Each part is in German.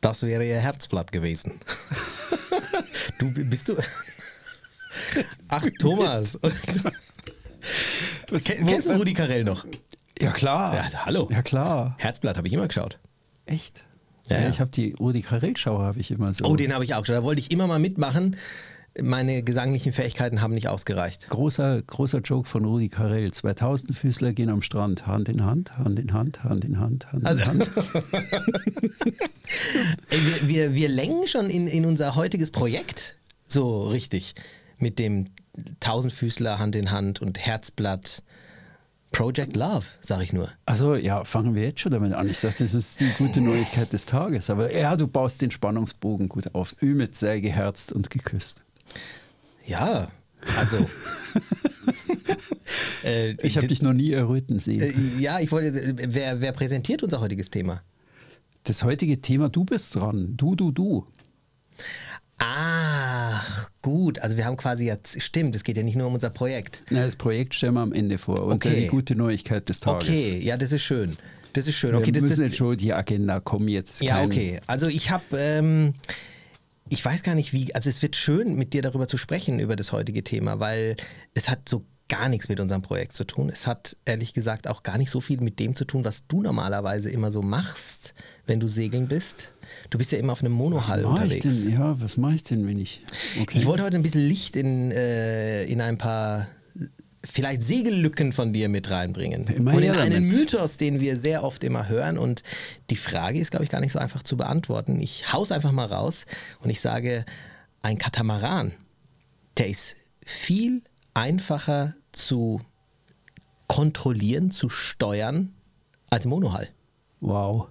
Das wäre ihr Herzblatt gewesen. du bist du. Ach, Thomas. Ken, kennst du Rudi Carell noch? Ja, klar. Ja, hallo. Ja, klar. Herzblatt habe ich immer geschaut. Echt? Ja, Ja, ich habe die Rudi Carell-Schau habe ich immer so. Oh, den habe ich auch geschaut. Da wollte ich immer mal mitmachen. Meine gesanglichen Fähigkeiten haben nicht ausgereicht. Großer, großer Joke von Rudi Carell. 2000 Füßler gehen am Strand, Hand in Hand, Hand in Hand, Hand in Hand, Hand in Also- Hand. Ey, wir, wir, wir lenken schon in, in unser heutiges Projekt so richtig. Mit dem Tausendfüßler Hand in Hand und Herzblatt. Project Love, sag ich nur. Also ja, fangen wir jetzt schon damit an. Ich dachte, das ist die gute Neuigkeit des Tages. Aber ja, du baust den Spannungsbogen gut auf. Ümit sei geherzt und geküsst. Ja, also. äh, Ich habe dich noch nie erröten sehen. äh, ja, ich wollte. äh, Wer, wer präsentiert unser heutiges Thema? Das heutige Thema, du bist dran. Du, du, du. Ach, gut. Also wir haben quasi jetzt, stimmt, es geht ja nicht nur um unser Projekt. Na, das Projekt stellen wir am Ende vor. Und Okay. die gute Neuigkeit des Tages. Okay, ja, das ist schön. Das ist schön. Wir Okay, das, müssen das, jetzt schon die Agenda kommen jetzt. ja, okay. Also ich habe, ähm, ich weiß gar nicht wie, also es wird schön, mit dir darüber zu sprechen, über das heutige Thema, weil es hat so gar nichts mit unserem Projekt zu tun. Es hat ehrlich gesagt auch gar nicht so viel mit dem zu tun, was du normalerweise immer so machst, wenn du segeln bist. Du bist ja immer auf einem Monohull Was mache ich unterwegs. denn? Ja, was mache ich denn, wenn ich. Okay. Ich wollte heute ein bisschen Licht in, äh, in ein paar vielleicht Segellücken von dir mit reinbringen. Immer und in her einen damit. Mythos, den wir sehr oft immer hören. Und die Frage ist, glaube ich, gar nicht so einfach zu beantworten. Ich hau's einfach mal raus und ich sage, ein Katamaran, der ist viel einfacher zu kontrollieren, zu steuern als Monohull. Wow.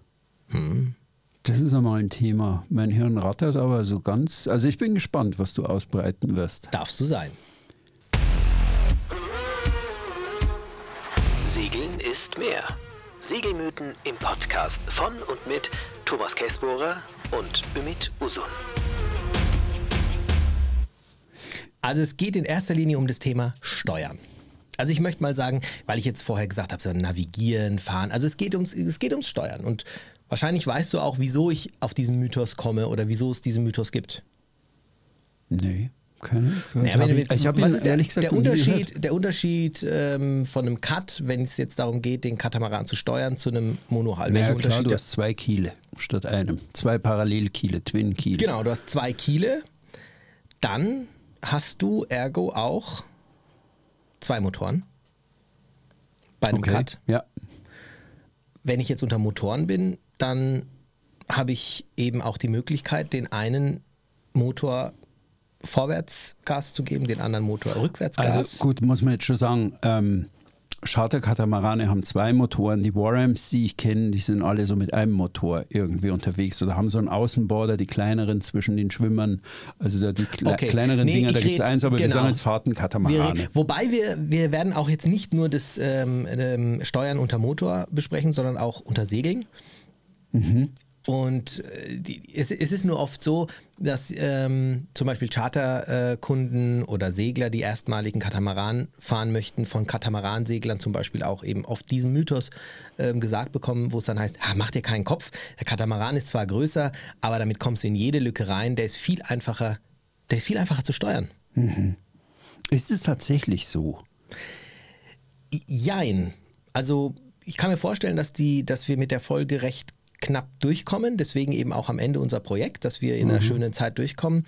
Hm. Das ist einmal ein Thema. Mein Hirn rattert aber so ganz. Also ich bin gespannt, was du ausbreiten wirst. Darfst du sein. Ist mehr. Segelmythen im Podcast von und mit Thomas Kessbohrer und Ümit Usun. Also es geht in erster Linie um das Thema Steuern. Also ich möchte mal sagen, weil ich jetzt vorher gesagt habe, so navigieren, fahren. Also es geht ums, es geht ums Steuern. Und wahrscheinlich weißt du auch, wieso ich auf diesen Mythos komme oder wieso es diesen Mythos gibt. Nee, keine. Naja, hab ich ich habe ehrlich gesagt der Unterschied, der Unterschied ähm, von einem Cut, wenn es jetzt darum geht, den Katamaran zu steuern, zu einem Monohull? Ja, klar, Unterschied? du hast zwei Kiele statt einem. Zwei Parallelkiele, Twin-Kiele. Genau, du hast zwei Kiele. Dann hast du ergo auch zwei Motoren. Bei einem Okay. Cut. Ja. wenn ich jetzt unter Motoren bin, dann habe ich eben auch die Möglichkeit, den einen Motor vorwärts Gas zu geben, den anderen Motor rückwärts Gas. Also gut, muss man jetzt schon sagen, ähm, Charterkatamarane haben zwei Motoren. Die Warrams, die ich kenne, die sind alle so mit einem Motor irgendwie unterwegs oder haben so einen Außenborder, die kleineren zwischen den Schwimmern. Also da die kle Okay. kleineren Nee, Dinger, da gibt es eins, aber wir genau. sagen jetzt Fahrtenkatamarane. wir, wobei wir, wir werden auch jetzt nicht nur das ähm, ähm, Steuern unter Motor besprechen, sondern auch unter Segeln. Und äh, es, ist nur oft so, dass ähm, zum Beispiel Charterkunden oder Segler, die erstmaligen Katamaran fahren möchten, von Katamaranseglern zum Beispiel auch eben oft diesen Mythos ähm, gesagt bekommen, wo es dann heißt, ah, mach dir keinen Kopf, der Katamaran ist zwar größer, aber damit kommst du in jede Lücke rein, der ist viel einfacher, der ist viel einfacher zu steuern. Ist es tatsächlich so? Jein. Also ich kann mir vorstellen, dass, die, dass wir mit der Folge recht knapp durchkommen, deswegen eben auch am Ende unser Projekt, dass wir in einer schönen Zeit durchkommen.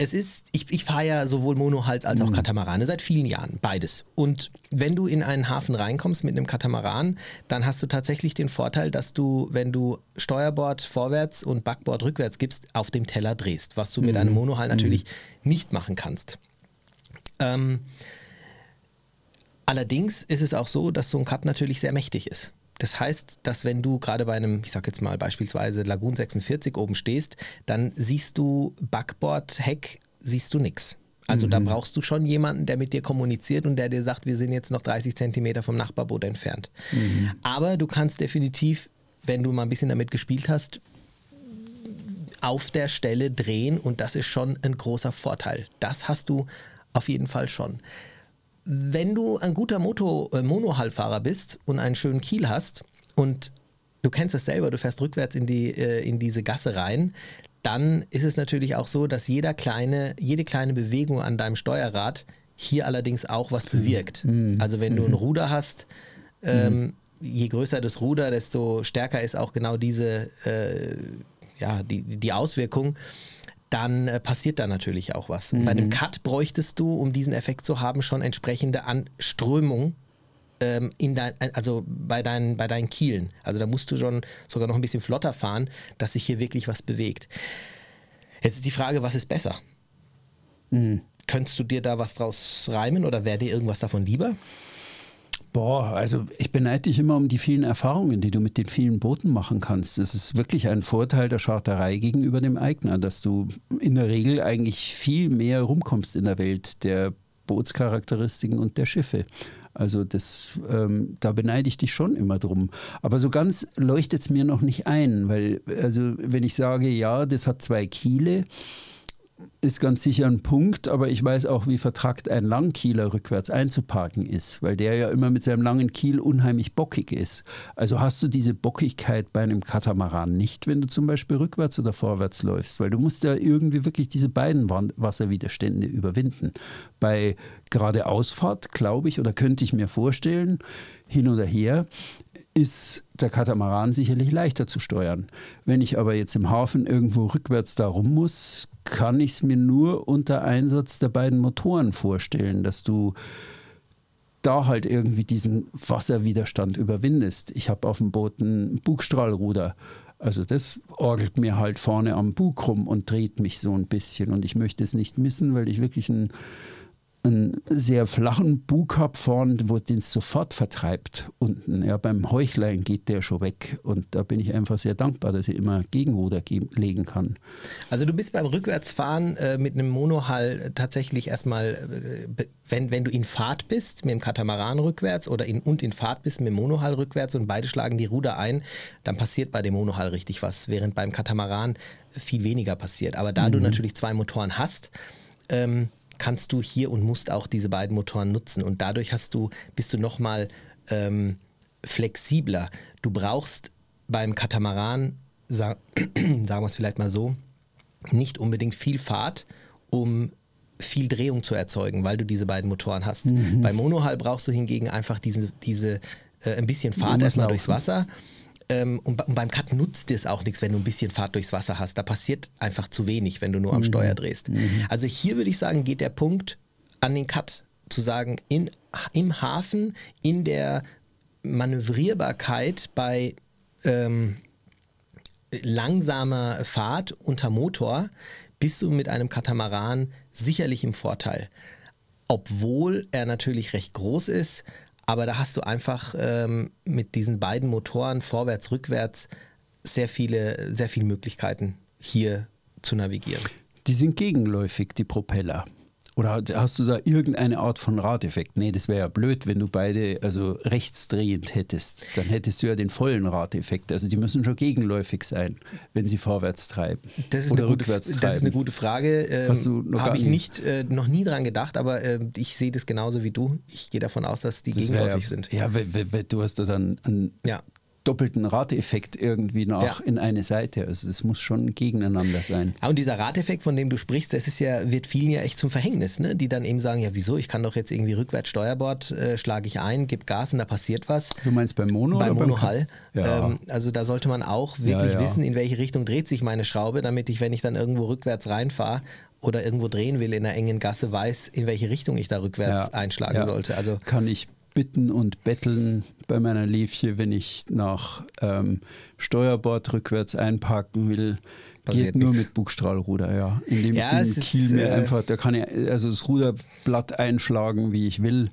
Es ist, ich, ich fahre ja sowohl Monohals als auch Katamarane seit vielen Jahren, beides. Und wenn du in einen Hafen reinkommst mit einem Katamaran, dann hast du tatsächlich den Vorteil, dass du, wenn du Steuerbord vorwärts und Backbord rückwärts gibst, auf dem Teller drehst, was du mit einem Monohull natürlich nicht machen kannst. Ähm, Allerdings ist es auch so, dass so ein Cut natürlich sehr mächtig ist. Das heißt, dass wenn du gerade bei einem, ich sag jetzt mal beispielsweise Lagoon 46 oben stehst, dann siehst du Backbord, Heck, siehst du nix. Also da brauchst du schon jemanden, der mit dir kommuniziert und der dir sagt, wir sind jetzt noch 30 Zentimeter vom Nachbarboot entfernt. Aber du kannst definitiv, wenn du mal ein bisschen damit gespielt hast, auf der Stelle drehen und das ist schon ein großer Vorteil. Das hast du auf jeden Fall schon. Wenn du ein guter Moto, äh, Monohullfahrer bist und einen schönen Kiel hast und du kennst das selber, du fährst rückwärts in, die, äh, in diese Gasse rein, dann ist es natürlich auch so, dass jeder kleine, jede kleine Bewegung an deinem Steuerrad hier allerdings auch was bewirkt. Mhm. Also wenn du ein Ruder hast, ähm, je größer das Ruder, desto stärker ist auch genau diese, äh, ja, die, die Auswirkung dann äh, passiert da natürlich auch was. Und bei einem Cut bräuchtest du, um diesen Effekt zu haben, schon entsprechende An Strömung ähm, in dein, also bei deinen, bei deinen Kielen. Also da musst du schon sogar noch ein bisschen flotter fahren, dass sich hier wirklich was bewegt. Jetzt ist die Frage, was ist besser? Könntest du dir da was draus reimen oder wäre dir irgendwas davon lieber? Boah, also ich beneide dich immer um die vielen Erfahrungen, die du mit den vielen Booten machen kannst. Das ist wirklich ein Vorteil der Charterei gegenüber dem Eigner, dass du in der Regel eigentlich viel mehr rumkommst in der Welt der Bootscharakteristiken und der Schiffe. Also das, ähm, da beneide ich dich schon immer drum. Aber so ganz leuchtet es mir noch nicht ein, weil also wenn ich sage, ja, das hat zwei Kiele, ist ganz sicher ein Punkt, aber ich weiß auch, wie vertrackt ein Langkieler rückwärts einzuparken ist, weil der ja immer mit seinem langen Kiel unheimlich bockig ist. Also hast du diese Bockigkeit bei einem Katamaran nicht, wenn du zum Beispiel rückwärts oder vorwärts läufst, weil du musst ja irgendwie wirklich diese beiden Wasserwiderstände überwinden. Bei geradeausfahrt, glaube ich, oder könnte ich mir vorstellen, hin oder her, ist der Katamaran sicherlich leichter zu steuern. Wenn ich aber jetzt im Hafen irgendwo rückwärts da rum muss, kann ich es mir nur unter Einsatz der beiden Motoren vorstellen, dass du da halt irgendwie diesen Wasserwiderstand überwindest. Ich habe auf dem Boot ein Bugstrahlruder. Also das orgelt mir halt vorne am Bug rum und dreht mich so ein bisschen. Und ich möchte es nicht missen, weil ich wirklich einen, einen sehr flachen Bug habe vorne, wo den sofort vertreibt unten. Ja, beim Heuchlein geht der schon weg. Und da bin ich einfach sehr dankbar, dass ich immer Gegenruder ge- legen kann. Also du bist beim Rückwärtsfahren äh, mit einem Monohull tatsächlich erstmal, äh, wenn, wenn du in Fahrt bist, mit dem Katamaran rückwärts oder in, und in Fahrt bist mit dem Monohull rückwärts und beide schlagen die Ruder ein, dann passiert bei dem Monohull richtig was, während beim Katamaran viel weniger passiert. Aber da du natürlich zwei Motoren hast, ähm, kannst du hier und musst auch diese beiden Motoren nutzen und dadurch hast du, bist du nochmal ähm, flexibler. Du brauchst beim Katamaran, sa sagen wir es vielleicht mal so, nicht unbedingt viel Fahrt, um viel Drehung zu erzeugen, weil du diese beiden Motoren hast. Beim Monohull brauchst du hingegen einfach diese, diese äh, ein bisschen Fahrt erstmal laufen. durchs Wasser. Ähm, und, und beim Cut nutzt es auch nichts, wenn du ein bisschen Fahrt durchs Wasser hast. Da passiert einfach zu wenig, wenn du nur am Steuer drehst. Also hier würde ich sagen, geht der Punkt an den Cut. Zu sagen, in, im Hafen, in der Manövrierbarkeit bei ähm, langsamer Fahrt unter Motor bist du mit einem Katamaran sicherlich im Vorteil. Obwohl er natürlich recht groß ist, aber da hast du einfach ähm, mit diesen beiden Motoren vorwärts, rückwärts sehr viele, sehr viele Möglichkeiten hier zu navigieren. Die sind gegenläufig, die Propeller. Oder hast du da irgendeine Art von Radeffekt? Nee, das wäre ja blöd, wenn du beide also rechtsdrehend hättest. Dann hättest du ja den vollen Radeffekt. Also die müssen schon gegenläufig sein, wenn sie vorwärts treiben. Das ist, oder eine gute, rückwärts treiben. das ist eine gute Frage. Ähm, Habe ich nicht- äh, noch nie dran gedacht, aber äh, ich sehe das genauso wie du. Ich gehe davon aus, dass die Das gegenläufig ja, sind. Ja, weil, weil, weil du hast da dann einen Ja. Doppelten Radeffekt irgendwie nach Ja. in eine Seite. Also das muss schon gegeneinander sein. Ja, und dieser Radeffekt, von dem du sprichst, das ist ja, wird vielen ja echt zum Verhängnis, ne? die dann eben sagen, ja wieso, ich kann doch jetzt irgendwie rückwärts Steuerbord, äh, schlage ich ein, gebe Gas und da passiert was. Du meinst beim Mono Beim oder beim. Ja. Ähm, also da sollte man auch wirklich ja. wissen, in welche Richtung dreht sich meine Schraube, damit ich, wenn ich dann irgendwo rückwärts reinfahre oder irgendwo drehen will in einer engen Gasse, weiß, in welche Richtung ich da rückwärts einschlagen sollte. Also kann ich bitten und betteln bei meiner Liefje, wenn ich nach ähm, Steuerbord rückwärts einparken will. Passiert Geht nur nix. mit Bugstrahlruder, ja. Indem Ja, ich den ist, Kiel mir äh, einfach, da kann ich also das Ruderblatt einschlagen, wie ich will.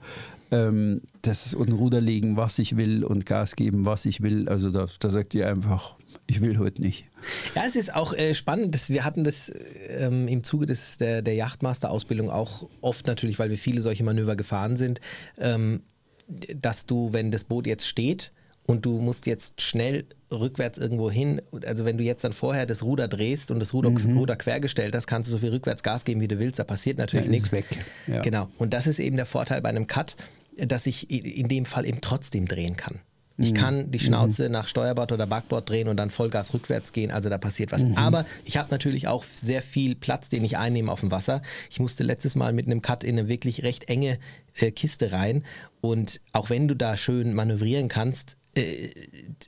Ähm, das und Ruder legen, was ich will und Gas geben, was ich will. Also da, da sagt ihr einfach, ich will heute nicht. Ja, es ist auch äh, spannend, dass wir hatten das ähm, im Zuge des, der, der Yachtmaster-Ausbildung auch oft natürlich, weil wir viele solche Manöver gefahren sind, ähm, dass du, wenn das Boot jetzt steht und du musst jetzt schnell rückwärts irgendwo hin, also wenn du jetzt dann vorher das Ruder drehst und das Ruder, Ruder quergestellt hast, kannst du so viel rückwärts Gas geben, wie du willst, da passiert natürlich Ja, nichts. weg. Ja. Genau. Und das ist eben der Vorteil bei einem Cut, dass ich in dem Fall eben trotzdem drehen kann. Ich kann die Schnauze nach Steuerbord oder Backbord drehen und dann Vollgas rückwärts gehen. Also da passiert was. Aber ich habe natürlich auch sehr viel Platz, den ich einnehme auf dem Wasser. Ich musste letztes Mal mit einem Cut in eine wirklich recht enge äh, Kiste rein. Und auch wenn du da schön manövrieren kannst, äh,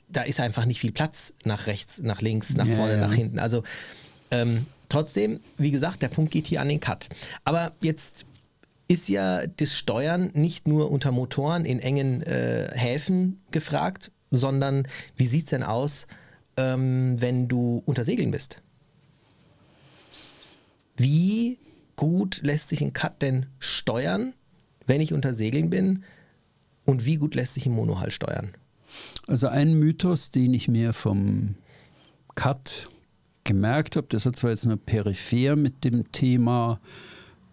da ist einfach nicht viel Platz nach rechts, nach links, nach Ja, vorne, ja. nach hinten. Also ähm, trotzdem, wie gesagt, der Punkt geht hier an den Cut. Aber jetzt ist ja das Steuern nicht nur unter Motoren in engen äh, Häfen gefragt, sondern wie sieht es denn aus, ähm, wenn du unter Segeln bist? Wie gut lässt sich ein Cut denn steuern, wenn ich unter Segeln bin? Und wie gut lässt sich ein Monohull steuern? Also ein Mythos, den ich mir vom Cut gemerkt habe, das hat zwar jetzt nur peripher mit dem Thema,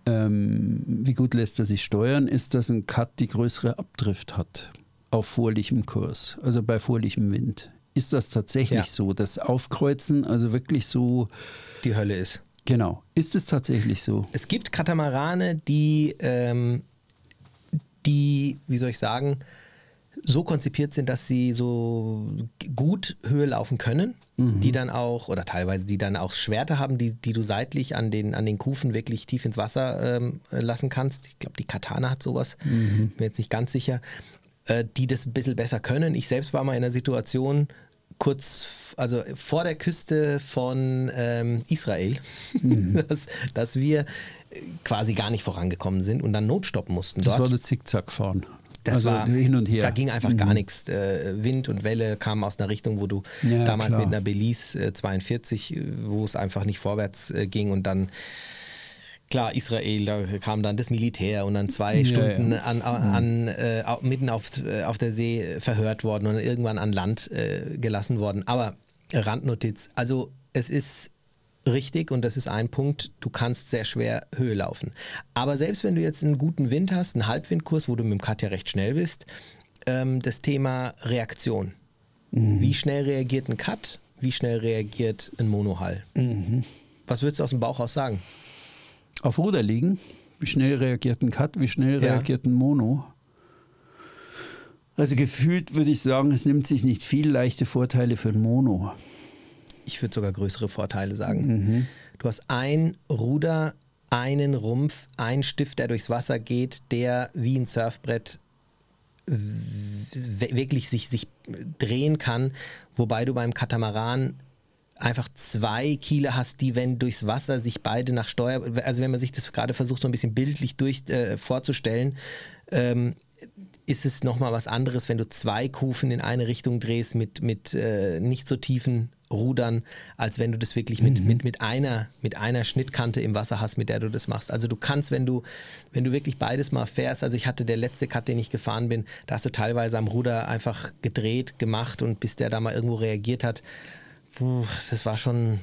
ähm, wie gut lässt er sich steuern, ist, dass ein Cut die größere Abdrift hat auf vorlichem Kurs, also bei vorlichem Wind. Ist das tatsächlich Ja. so? Das Aufkreuzen, also wirklich so, Die Hölle ist. genau, ist es tatsächlich so? Es gibt Katamarane, die, ähm, die, wie soll ich sagen, so konzipiert sind, dass sie so gut Höhe laufen können, die dann auch, oder teilweise die dann auch Schwerter haben, die, die du seitlich an den, an den Kufen wirklich tief ins Wasser ähm, lassen kannst. Ich glaube, die Katana hat sowas, bin mir jetzt nicht ganz sicher, äh, die das ein bisschen besser können. Ich selbst war mal in einer Situation, kurz, also vor der Küste von ähm, Israel, dass, dass wir äh, quasi gar nicht vorangekommen sind und dann notstoppen mussten Das dort. war das Zickzackfahren. Das also war hin und her. Da ging einfach gar nichts. Äh, Wind und Welle kamen aus einer Richtung, wo du Ja, damals klar. mit einer Belize äh, 42, äh, wo es einfach nicht vorwärts äh, ging und dann klar Israel, da kam dann das Militär und dann zwei Ja, Stunden ja. An, an, äh, au- mitten auf, äh, auf der See verhört worden und irgendwann an Land äh, gelassen worden. Aber Randnotiz, also es ist richtig und das ist ein Punkt, du kannst sehr schwer Höhe laufen. Aber selbst wenn du jetzt einen guten Wind hast, einen Halbwindkurs, wo du mit dem Cut ja recht schnell bist, ähm, das Thema Reaktion. Wie schnell reagiert ein Cut? Wie schnell reagiert ein Monohull? Was würdest du aus dem Bauch aus sagen? Auf Ruder liegen, wie schnell reagiert ein Cut, wie schnell Ja. reagiert ein Mono. Also gefühlt würde ich sagen, es nimmt sich nicht viel leichte Vorteile für ein Mono. Ich würde sogar größere Vorteile sagen. Du hast ein Ruder, einen Rumpf, einen Stift, der durchs Wasser geht, der wie ein Surfbrett wirklich sich, sich drehen kann, wobei du beim Katamaran einfach zwei Kiele hast, die, wenn durchs Wasser sich beide nach Steuer, also wenn man sich das gerade versucht, so ein bisschen bildlich durch, äh, vorzustellen, ähm, ist es nochmal was anderes, wenn du zwei Kufen in eine Richtung drehst mit, mit äh, nicht so tiefen Rudern, als wenn du das wirklich mit, mit, mit, einer, mit einer Schnittkante im Wasser hast, mit der du das machst. Also du kannst, wenn du, wenn du wirklich beides mal fährst, also ich hatte der letzte Cut, den ich gefahren bin, da hast du teilweise am Ruder einfach gedreht, gemacht und bis der da mal irgendwo reagiert hat, puh, das war schon,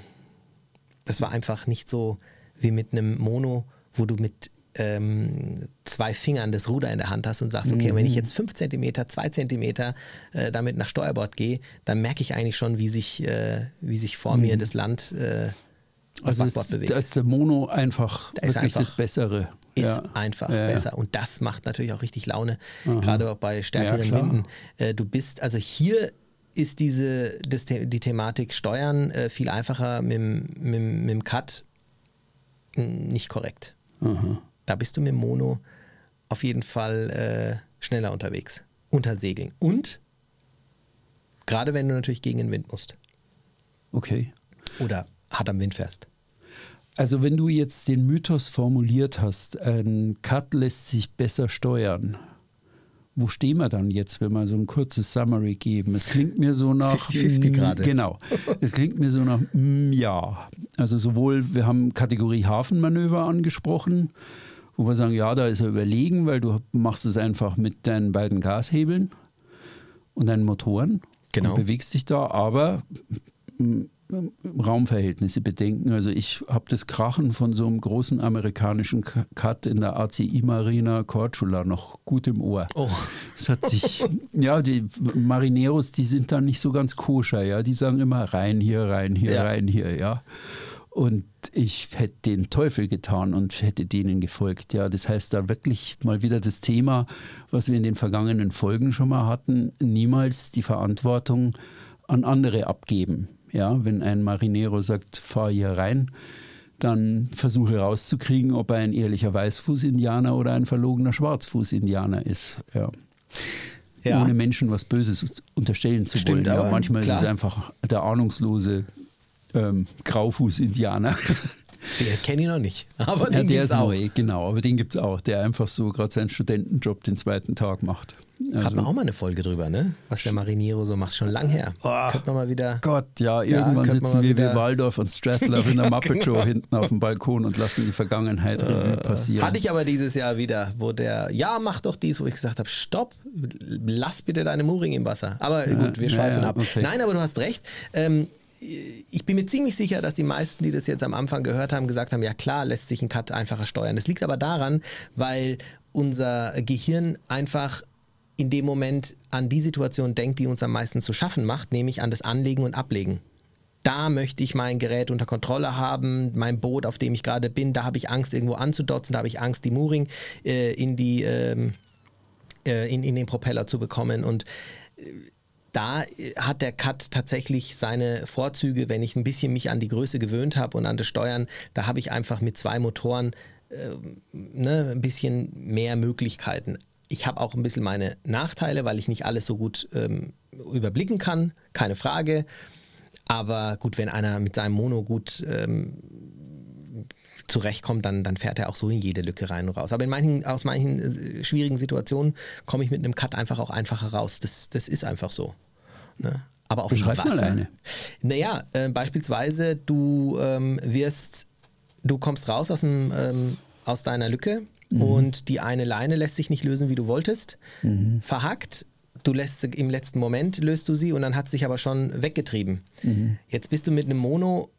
das war einfach nicht so wie mit einem Mono, wo du mit ähm, zwei Fingern das Ruder in der Hand hast und sagst, okay, wenn ich jetzt fünf Zentimeter, zwei Zentimeter äh, damit nach Steuerbord gehe, dann merke ich eigentlich schon, wie sich, äh, wie sich vor mir das Land äh, auf Also Backbord es, bewegt. da ist der Mono einfach Da ist wirklich einfach- das Bessere. ist Ja. einfach Ja, ja. besser. Und das macht natürlich auch richtig Laune, gerade auch bei stärkeren. Winden. Äh, du bist, also hier ist diese, das, die Thematik Steuern äh, viel einfacher mit, dem- mit, mit dem Cut mh, nicht korrekt. Aha. Da bist du mit Mono auf jeden Fall äh, schneller unterwegs, unter Segeln. Und gerade wenn du natürlich gegen den Wind musst Okay. oder hart am Wind fährst. Also wenn du jetzt den Mythos formuliert hast, ein Cut lässt sich besser steuern. Wo stehen wir dann jetzt, wenn wir so ein kurzes Summary geben? Es klingt mir so nach 50-50 mm, gerade. Genau. Es klingt mir so nach mm, ja. Also sowohl wir haben Kategorie Hafenmanöver angesprochen, wo wir sagen, ja, da ist er überlegen, weil du machst es einfach mit deinen beiden Gashebeln und deinen Motoren Genau. und bewegst dich da, aber mm, Raumverhältnisse bedenken. Also ich habe das Krachen von so einem großen amerikanischen Cut in der ACI Marina Corchula noch gut im Ohr. Oh. Es hat sich, ja, die Marineros, die sind da nicht so ganz koscher, ja. Die sagen immer rein hier, rein hier, Ja. rein hier, ja. Und ich hätte den Teufel getan und hätte denen gefolgt. Ja, das heißt da wirklich mal wieder das Thema, was wir in den vergangenen Folgen schon mal hatten, niemals die Verantwortung an andere abgeben. Ja, wenn ein Marinero sagt, fahr hier rein, dann versuche rauszukriegen, ob er ein ehrlicher Weißfuß-Indianer oder ein verlogener Schwarzfuß-Indianer ist. Ja. Ja. Ohne Menschen was Böses unterstellen zu Stimmt, wollen. Ja, manchmal klar. ist es einfach der ahnungslose ähm, Graufuß-Indianer. Den kenne ich noch nicht. Aber den ja, der ist auch. neu, genau. Aber den gibt es auch, der einfach so gerade seinen Studentenjob den zweiten Tag macht. Also, Hat man auch mal eine Folge drüber, ne? Was der Marinero so macht, schon lang her. Oh, könnte man mal wieder. Gott, ja, irgendwann ja, sitzen wir wie Waldorf und Stradler in der Muppet Show genau. hinten auf dem Balkon und lassen die Vergangenheit äh, passieren. Hatte ich aber dieses Jahr wieder, wo der, ja, mach doch dies, wo ich gesagt habe, stopp, lass bitte deine Mooring im Wasser. Aber gut, wir schweifen ja, ab. Okay. Nein, aber du hast recht. Ähm, ich bin mir ziemlich sicher, dass die meisten, die das jetzt am Anfang gehört haben, gesagt haben, ja klar, lässt sich ein Cut einfacher steuern. Das liegt aber daran, weil unser Gehirn einfach in dem Moment an die Situation denkt, die uns am meisten zu schaffen macht, nämlich an das Anlegen und Ablegen. Da möchte ich mein Gerät unter Kontrolle haben, mein Boot, auf dem ich gerade bin, da habe ich Angst, irgendwo anzudotzen, da habe ich Angst, die Mooring äh, in, die, ähm, äh, in, in den Propeller zu bekommen. Und äh, da äh, hat der Cut tatsächlich seine Vorzüge, wenn ich ein bisschen mich an die Größe gewöhnt habe und an das Steuern, da habe ich einfach mit zwei Motoren äh, ne, ein bisschen mehr Möglichkeiten. Ich habe auch ein bisschen meine Nachteile, weil ich nicht alles so gut ähm, überblicken kann, keine Frage. Aber gut, wenn einer mit seinem Mono gut ähm, zurechtkommt, dann, dann fährt er auch so in jede Lücke rein und raus. Aber in manchen, aus manchen äh, schwierigen Situationen komme ich mit einem Cut einfach auch einfacher raus. Das, das ist einfach so. Ne? Aber auf Beschreib dem Wasser. Mal eine. Naja, äh, beispielsweise du ähm, wirst, du kommst raus aus, dem, ähm, aus deiner Lücke mhm. und die eine Leine lässt sich nicht lösen, wie du wolltest. Mhm. Verhackt, du lässt sie im letzten Moment löst du sie und dann hat sie sich aber schon weggetrieben. Mhm. Jetzt bist du mit einem Mono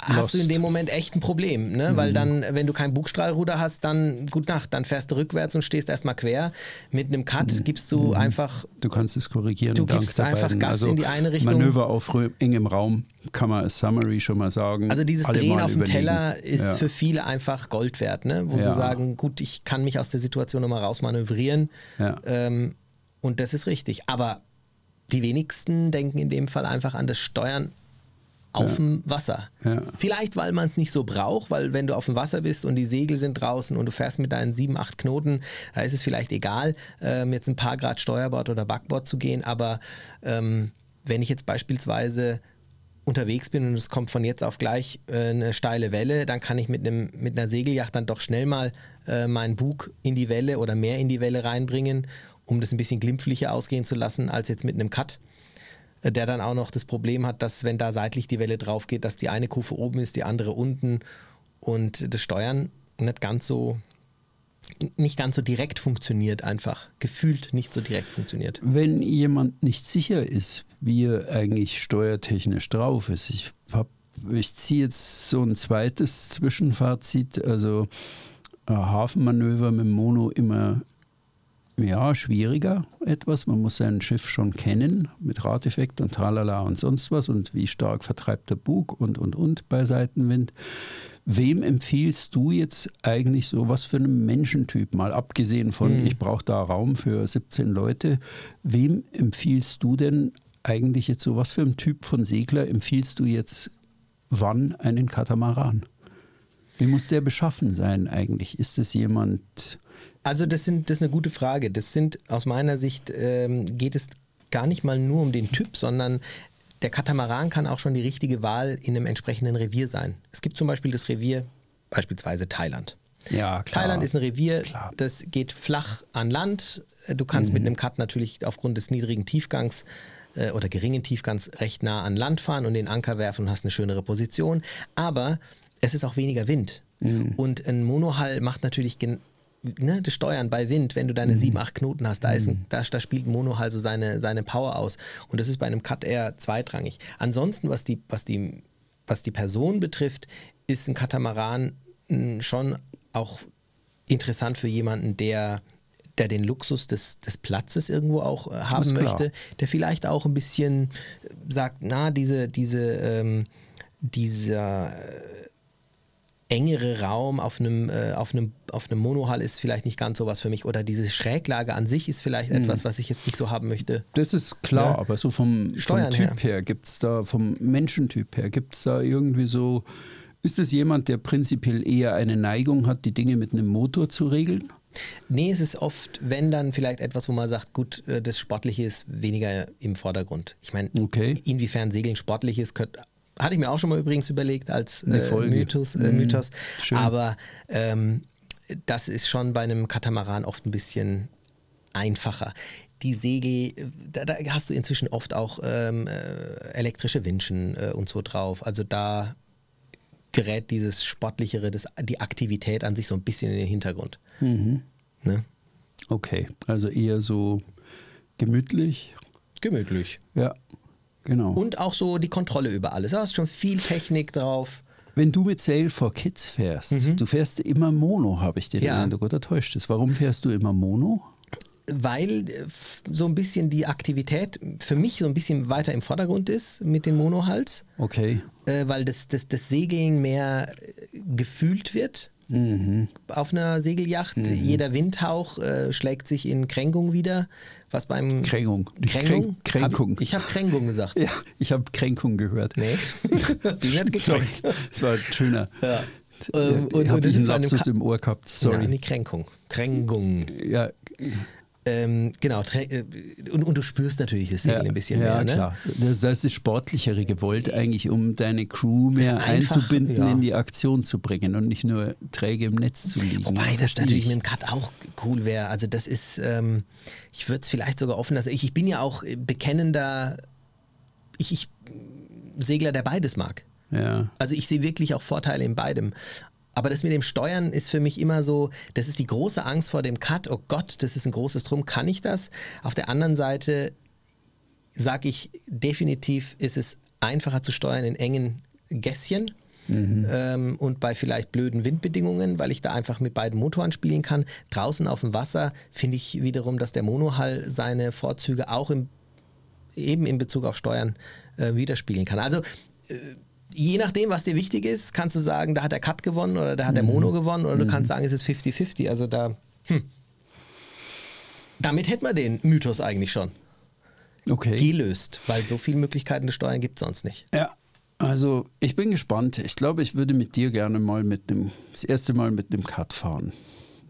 hast du in dem Moment echt ein Problem, ne? Mhm. weil dann, wenn du kein Bugstrahlruder hast, dann gut Nacht, dann fährst du rückwärts und stehst erstmal quer. Mit einem Cut mhm. gibst du mhm. einfach. Du kannst es korrigieren. Du gibst einfach Gas also in die eine Richtung. Manöver auf engem Raum kann man als Summary schon mal sagen. Also dieses Drehen auf dem Teller ist ja. für viele einfach Gold wert, ne? wo ja. sie sagen, gut, ich kann mich aus der Situation nochmal rausmanövrieren. Ja. Ähm, und das ist richtig. Aber die wenigsten denken in dem Fall einfach an das Steuern auf ja. dem Wasser. Ja. Vielleicht, weil man es nicht so braucht, weil wenn du auf dem Wasser bist und die Segel sind draußen und du fährst mit deinen sieben, acht Knoten, da ist es vielleicht egal, ähm, jetzt ein paar Grad Steuerbord oder Backbord zu gehen. Aber ähm, wenn ich jetzt beispielsweise unterwegs bin und es kommt von jetzt auf gleich äh, eine steile Welle, dann kann ich mit, einem, mit einer Segelyacht dann doch schnell mal äh, meinen Bug in die Welle oder mehr in die Welle reinbringen, um das ein bisschen glimpflicher ausgehen zu lassen, als jetzt mit einem Cut. Der dann auch noch das Problem hat, dass wenn da seitlich die Welle drauf geht, dass die eine Kufe oben ist, die andere unten und das Steuern nicht ganz so nicht ganz so direkt funktioniert einfach, gefühlt nicht so direkt funktioniert. Wenn jemand nicht sicher ist, wie er eigentlich steuertechnisch drauf ist, ich, ich ziehe jetzt so ein zweites Zwischenfazit, also Hafenmanöver mit Mono immer ja, schwieriger etwas. Man muss sein Schiff schon kennen mit Radeffekt und tralala und sonst was und wie stark vertreibt der Bug und und und bei Seitenwind. Wem empfiehlst du jetzt eigentlich so was für einen Menschentyp, mal abgesehen von, mhm. ich brauche da Raum für 17 Leute, wem empfiehlst du denn eigentlich jetzt so was für einen Typ von Segler empfiehlst du jetzt wann einen Katamaran? Wie muss der beschaffen sein eigentlich? Ist es jemand, also das, sind, das ist eine gute Frage. Das sind aus meiner Sicht ähm, geht es gar nicht mal nur um den Typ, sondern der Katamaran kann auch schon die richtige Wahl in einem entsprechenden Revier sein. Es gibt zum Beispiel das Revier, beispielsweise Thailand. Ja, klar. Thailand ist ein Revier, klar. das geht flach an Land. Du kannst mhm. mit einem Cut natürlich aufgrund des niedrigen Tiefgangs äh, oder geringen Tiefgangs recht nah an Land fahren und den Anker werfen und hast eine schönere Position. Aber es ist auch weniger Wind. Mhm. Und ein Monohull macht natürlich ne, das Steuern bei Wind, wenn du deine mhm. 7, 8 Knoten hast, da, ist ein, mhm. da, da spielt Mono halt so seine, seine Power aus. Und das ist bei einem Cut eher zweitrangig. Ansonsten, was die, was die, was die Person betrifft, ist ein Katamaran hm, schon auch interessant für jemanden, der der den Luxus des, des Platzes irgendwo auch äh, haben möchte, der vielleicht auch ein bisschen sagt, na, diese, diese ähm, dieser engere Raum auf einem, äh, auf einem, auf einem Monohall ist vielleicht nicht ganz so was für mich. Oder diese Schräglage an sich ist vielleicht Mhm. etwas, was ich jetzt nicht so haben möchte. Das ist klar, Ja. aber so vom, vom Typ her, gibt es da, vom Menschentyp her, gibt es da irgendwie so, ist es jemand, der prinzipiell eher eine Neigung hat, die Dinge mit einem Motor zu regeln? Nee, es ist oft, wenn dann vielleicht etwas, wo man sagt, gut, äh, das Sportliche ist weniger im Vordergrund. Ich meine, Okay. inwiefern Segeln sportlich ist, könnt, hatte ich mir auch schon mal übrigens überlegt als äh. Mythos. Äh, Mhm. Mythos. Schön. Aber ähm, das ist schon bei einem Katamaran oft ein bisschen einfacher. Die Segel, da, da hast du inzwischen oft auch ähm, äh, elektrische Winschen äh, und so drauf. Also da gerät dieses Sportlichere, das, die Aktivität an sich so ein bisschen in den Hintergrund. Mhm. Ne? Okay, also eher so gemütlich. Gemütlich. Ja, genau. Und auch so die Kontrolle über alles. Da hast schon viel Technik drauf. Wenn du mit Sail for Kids fährst, du fährst immer Mono, habe ich den Mhm. Ja. Eindruck, oder täuscht es? Warum fährst du immer Mono? Weil äh, so ein bisschen die Aktivität für mich so ein bisschen weiter im Vordergrund ist mit den Monohals, Okay. äh, weil das, das, das Segeln mehr äh, gefühlt wird Mhm. auf einer Segelyacht. Jeder Windhauch äh, schlägt sich in Kränkung wieder, was beim Kränkung. Kränkung? Kränk- Kränkung. Hab, ich habe Kränkung gesagt. Ja, ich habe Kränkung gehört. Nee, die hat gekränkt. das war schöner. Ja. Ja, Ähm, und- ich habe und einen Lapsus im Ohr gehabt. Sorry. Nein, die Kränkung. Kränkung. ja, Ähm, genau, äh, und, und du spürst natürlich das Segeln ja, ein bisschen ja, mehr. Ne? klar. Das heißt, das Sportlichere gewollt, eigentlich, um deine Crew mehr einfach, einzubinden, ja. in die Aktion zu bringen und nicht nur träge im Netz zu liegen. Wobei das natürlich ich. mit dem Cut auch cool wäre. Also das ist, ähm, ich würde es vielleicht sogar offen lassen. Ich, ich bin ja auch äh, bekennender ich, ich, Segler, der beides mag. Ja. Also ich sehe wirklich auch Vorteile in beidem. Aber das mit dem Steuern ist für mich immer so, das ist die große Angst vor dem Cut. Oh Gott, das ist ein großes Drum, kann ich das? Auf der anderen Seite sage ich definitiv, ist es einfacher zu steuern in engen Gässchen. Ähm, und bei vielleicht blöden Windbedingungen, weil ich da einfach mit beiden Motoren spielen kann. Draußen auf dem Wasser finde ich wiederum, dass der Monohull seine Vorzüge auch im, eben in Bezug auf Steuern äh, widerspiegeln kann. Also äh, je nachdem, was dir wichtig ist, kannst du sagen, da hat der Cut gewonnen oder da hat der Mono gewonnen oder du kannst sagen, es ist 50-50. Also da, hm. Damit hätten wir den Mythos eigentlich schon Okay. gelöst, weil so viele Möglichkeiten des Steuern gibt es sonst nicht. Ja, also ich bin gespannt. Ich glaube, ich würde mit dir gerne mal mit dem, das erste Mal mit dem Cut fahren.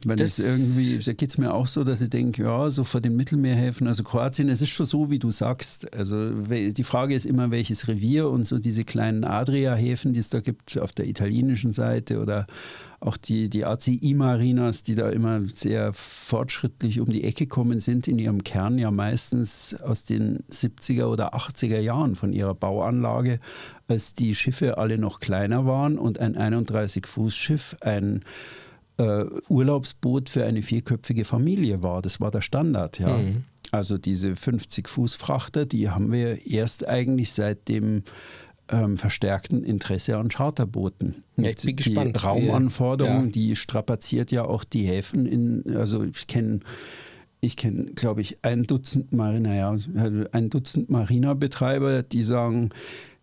Weil das, Das- irgendwie, da geht es mir auch so, dass ich denke, ja, so vor den Mittelmeerhäfen, also Kroatien, es ist schon so, wie du sagst. Also die Frage ist immer, welches Revier und so diese kleinen Adria-Häfen, die es da gibt auf der italienischen Seite oder auch die, die ACI-Marinas, die da immer sehr fortschrittlich um die Ecke kommen, sind in ihrem Kern ja meistens aus den 70er oder 80er Jahren von ihrer Bauanlage, als die Schiffe alle noch kleiner waren und ein 31-Fuß-Schiff ein äh, Urlaubsboot für eine vierköpfige Familie war. Das war der Standard, ja. Also diese 50-Fuß-Frachter, die haben wir erst eigentlich seit dem ähm, verstärkten Interesse an Charterbooten. Ja, ich bin die gespannt. Raumanforderung, Ja. die strapaziert ja auch die Häfen in, also ich kenne ich kenne, glaube ich, ein Dutzend Marina, ja, also ein Dutzend Marina-Betreiber, die sagen,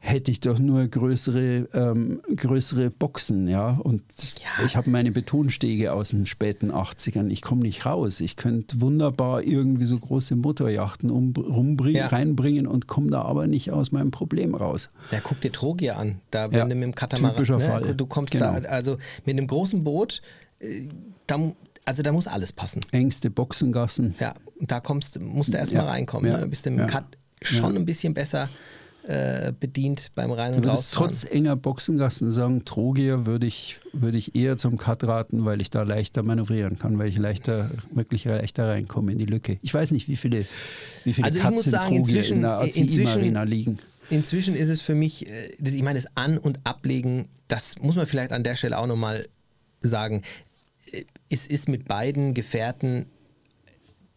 hätte ich doch nur größere, ähm, größere Boxen, ja. Und Ja. ich habe meine Betonstege aus den späten 80ern. Ich komme nicht raus. Ich könnte wunderbar irgendwie so große Motorjachten um, rumbringen, Ja. reinbringen und komme da aber nicht aus meinem Problem raus. Ja, guck dir Trogia an. Da, wenn Ja, du mit dem Katamaran, typischer ne, Fall. du kommst Genau. da, also mit einem großen Boot, äh, da, also da muss alles passen. Engste Boxengassen. Ja, da kommst, musst du erstmal Ja, reinkommen. ja, Ne? Du bist im Cut schon ein bisschen besser äh, bedient beim Rein- Du und würdest Rausfahren. trotz enger Boxengassen sagen, Trogier würde ich, würde ich eher zum Cut raten, weil ich da leichter manövrieren kann, weil ich leichter, wirklich leichter reinkomme in die Lücke. Ich weiß nicht, wie viele, wie viele Also Cuts in Trogier inzwischen- in der ACI-Marina liegen. Inzwischen ist es für mich, äh, ich meine, das An- und Ablegen, das muss man vielleicht an der Stelle auch nochmal sagen. Äh, Es ist mit beiden Gefährten,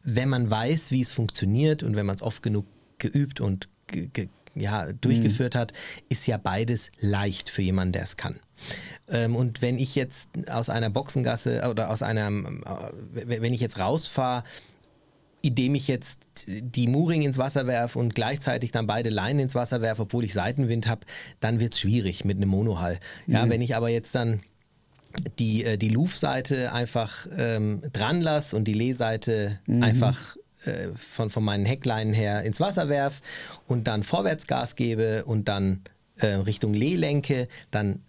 wenn man weiß, wie es funktioniert und wenn man es oft genug geübt und ge ge ja, durchgeführt hat, ist ja beides leicht für jemanden, der es kann. Ähm, und wenn ich jetzt aus einer Boxengasse oder aus einer, äh, wenn ich jetzt rausfahre indem ich jetzt die Mooring ins Wasser werfe und gleichzeitig dann beide Leinen ins Wasser werfe, obwohl ich Seitenwind habe, dann wird es schwierig mit einem Monohull. Ja, mhm. wenn ich aber jetzt dann die, äh, die Luftseite einfach ähm, dran lasse und die Lehseite mhm. einfach äh, von, von meinen Heckleinen her ins Wasser werfe und dann Vorwärtsgas gebe und dann äh, Richtung Lee lenke, dann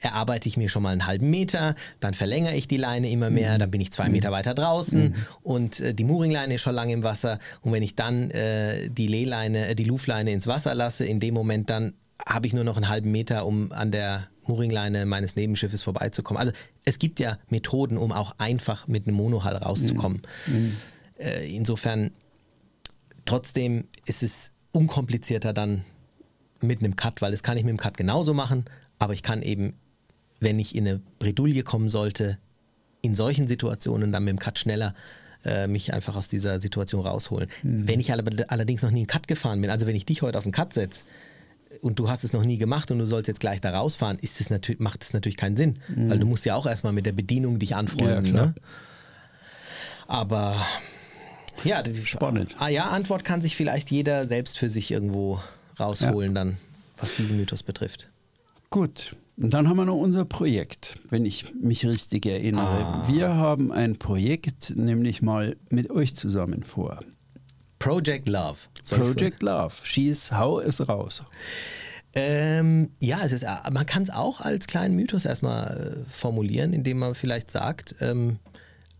erarbeite ich mir schon mal einen halben Meter, dann verlängere ich die Leine immer mehr, mhm. dann bin ich zwei Meter weiter draußen mhm. und äh, die Mooringleine ist schon lange im Wasser und wenn ich dann äh, die Lehleine, äh, die Luftleine ins Wasser lasse, in dem Moment dann habe ich nur noch einen halben Meter, um an der Mooringleine meines Nebenschiffes vorbeizukommen. Also es gibt ja Methoden, um auch einfach mit einem Monohull rauszukommen. Mhm. Äh, insofern trotzdem ist es unkomplizierter dann mit einem Cut, weil das kann ich mit dem Cut genauso machen, aber ich kann eben wenn ich in eine Bredouille kommen sollte, in solchen Situationen dann mit dem Cut schneller äh, mich einfach aus dieser Situation rausholen. Mhm. Wenn ich allerdings noch nie einen Cut gefahren bin, also wenn ich dich heute auf einen Cut setze und du hast es noch nie gemacht und du sollst jetzt gleich da rausfahren, ist es natürlich, macht es natürlich keinen Sinn, mhm. weil du musst ja auch erstmal mit der Bedienung dich anfreunden. Ja, ne? Aber ja, die, spannend. Ah ja, Antwort kann sich vielleicht jeder selbst für sich irgendwo rausholen, ja. dann, was diesen Mythos betrifft. Gut, und dann haben wir noch unser Projekt, wenn ich mich richtig erinnere. Ah. Wir haben ein Projekt nämlich mal mit euch zusammen vor. Project Love. Project Love. Schieß, hau es raus. Ähm, ja, es ist, man kann es auch als kleinen Mythos erstmal äh, formulieren, indem man vielleicht sagt, ähm,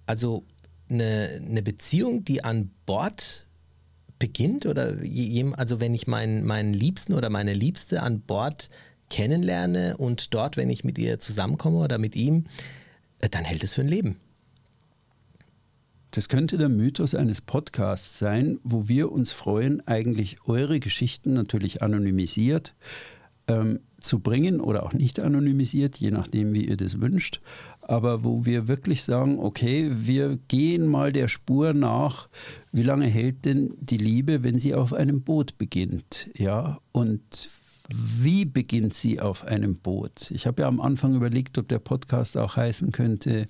also eine, eine Beziehung, die an Bord beginnt oder also wenn ich meinen, meinen Liebsten oder meine Liebste an Bord kennenlerne und dort, wenn ich mit ihr zusammenkomme oder mit ihm, äh, dann hält es für ein Leben. Das könnte der Mythos eines Podcasts sein, wo wir uns freuen, eigentlich eure Geschichten natürlich anonymisiert ähm, zu bringen oder auch nicht anonymisiert, je nachdem, wie ihr das wünscht. Aber wo wir wirklich sagen, okay, wir gehen mal der Spur nach, wie lange hält denn die Liebe, wenn sie auf einem Boot beginnt? Ja, und wie beginnt sie auf einem Boot? Ich habe ja am Anfang überlegt, ob der Podcast auch heißen könnte,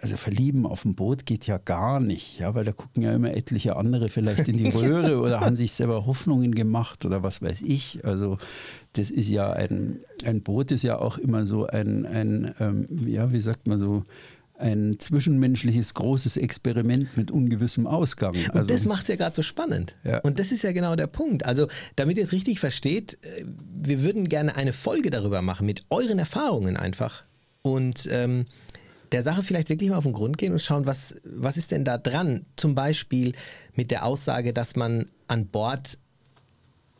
also verlieben auf dem Boot geht ja gar nicht, ja, weil da gucken ja immer etliche andere vielleicht in die Röhre oder haben sich selber Hoffnungen gemacht oder was weiß ich. Also das ist ja ein, ein Boot ist ja auch immer so ein, ein ähm, ja, wie sagt man so, ein zwischenmenschliches großes Experiment mit ungewissem Ausgang. Also, und das macht es ja gerade so spannend. Ja. Und das ist ja genau der Punkt. Also, damit ihr es richtig versteht, äh, wir würden gerne eine Folge darüber machen, mit euren Erfahrungen einfach. Und ähm, der Sache vielleicht wirklich mal auf den Grund gehen und schauen, was, was ist denn da dran? Zum Beispiel mit der Aussage, dass man an Bord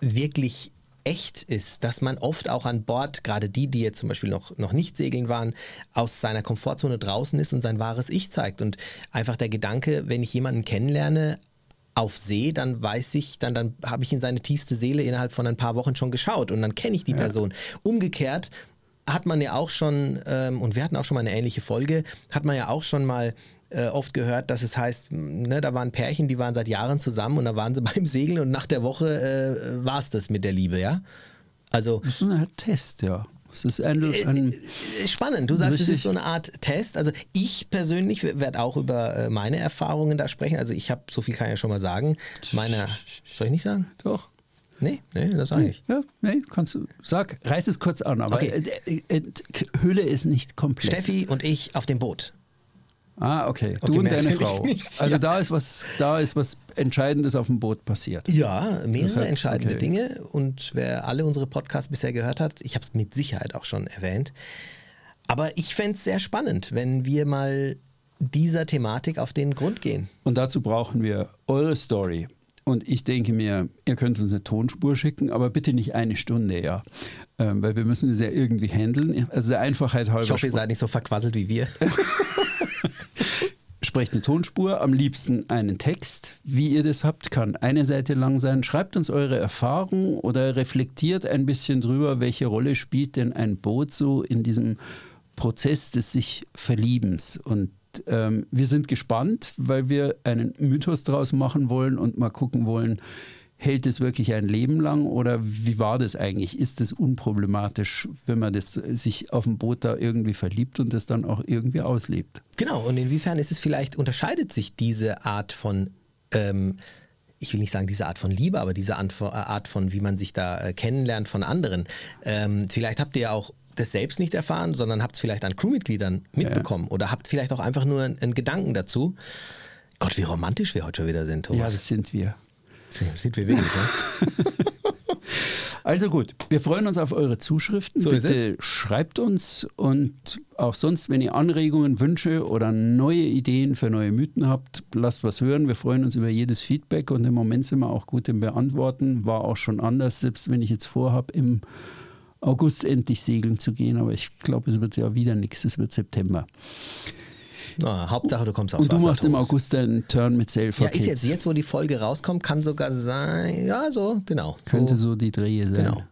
wirklich echt ist, dass man oft auch an Bord, gerade die, die jetzt zum Beispiel noch, noch nicht segeln waren, aus seiner Komfortzone draußen ist und sein wahres Ich zeigt. Und einfach der Gedanke, wenn ich jemanden kennenlerne, auf See, dann weiß ich, dann, dann habe ich in seine tiefste Seele innerhalb von ein paar Wochen schon geschaut und dann kenne ich die ja. Person. Umgekehrt hat man ja auch schon, ähm, und wir hatten auch schon mal eine ähnliche Folge, hat man ja auch schon mal äh, oft gehört, dass es heißt, ne, da waren Pärchen, die waren seit Jahren zusammen und da waren sie beim Segeln und nach der Woche äh, war es das mit der Liebe, ja? Also, das ist so ein Test, ja. Es ist ein, äh, ein äh, spannend. Du sagst, es ist so eine Art Test. Also ich persönlich werde auch über meine Erfahrungen da sprechen. Also ich habe, so viel kann ich ja schon mal sagen. Meine, soll ich nicht sagen? Doch. Nee, nee, das sage ich. Ja, nee, kannst du. Sag, reiß es kurz an, aber okay. äh, äh, Hülle ist nicht komplett. Steffi und ich auf dem Boot. Ah, okay. Du okay, und deine Frau. Nichts, also ja. da ist was, da ist was Entscheidendes auf dem Boot passiert. Ja, mehrere heißt, entscheidende okay. Dinge. Und wer alle unsere Podcasts bisher gehört hat, ich habe es mit Sicherheit auch schon erwähnt. Aber ich fände es sehr spannend, wenn wir mal dieser Thematik auf den Grund gehen. Und dazu brauchen wir eure Story. Und ich denke mir, ihr könnt uns eine Tonspur schicken, aber bitte nicht eine Stunde, ja. Ähm, weil wir müssen es ja irgendwie handeln. Also der Einfachheit halber. Ich hoffe, ihr seid nicht so verquasselt wie wir. Sprecht eine Tonspur, am liebsten einen Text. Wie ihr das habt, kann eine Seite lang sein. Schreibt uns eure Erfahrungen oder reflektiert ein bisschen drüber, welche Rolle spielt denn ein Boot so in diesem Prozess des sich Verliebens. Und ähm, wir sind gespannt, weil wir einen Mythos draus machen wollen und mal gucken wollen, hält es wirklich ein Leben lang oder wie war das eigentlich? Ist es unproblematisch, wenn man das, sich auf dem Boot da irgendwie verliebt und das dann auch irgendwie auslebt? Genau, und inwiefern ist es vielleicht, unterscheidet sich diese Art von ähm, ich will nicht sagen diese Art von Liebe, aber diese Art von, wie man sich da äh, kennenlernt von anderen. Ähm, vielleicht habt ihr ja auch das selbst nicht erfahren, sondern habt es vielleicht an Crewmitgliedern mitbekommen ja. oder habt vielleicht auch einfach nur einen, einen, Gedanken dazu. Gott, wie romantisch wir heute schon wieder sind, Thomas. Ja, das sind wir. Sind wir wirklich, ne? Also gut, wir freuen uns auf eure Zuschriften. So Bitte schreibt uns und auch sonst, wenn ihr Anregungen, Wünsche oder neue Ideen für neue Mythen habt, lasst was hören. Wir freuen uns über jedes Feedback und im Moment sind wir auch gut im Beantworten. War auch schon anders, selbst wenn ich jetzt vorhabe, im August endlich segeln zu gehen, aber ich glaube, es wird ja wieder nichts, es wird September. Na, Hauptsache, du kommst aufs Und du Wasser, machst im August einen Turn mit Sail for Ja, ist jetzt, jetzt, wo die Folge rauskommt, kann sogar sein, ja, so, genau. Könnte so, so die Drehe sein. Genau.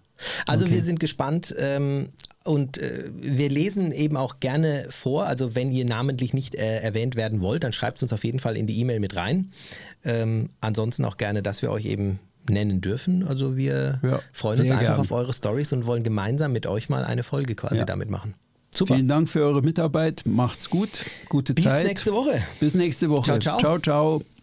Also okay. wir sind gespannt ähm, und äh, wir lesen eben auch gerne vor. Also wenn ihr namentlich nicht äh, erwähnt werden wollt, dann schreibt es uns auf jeden Fall in die E-Mail mit rein. Ähm, ansonsten auch gerne, dass wir euch eben nennen dürfen. Also wir ja, freuen uns einfach gern. auf eure Stories und wollen gemeinsam mit euch mal eine Folge quasi ja. damit machen. Super. Vielen Dank für eure Mitarbeit. Macht's gut. Gute Bis Zeit. Bis nächste Woche. Bis nächste Woche. Ciao, ciao. Ciao, ciao.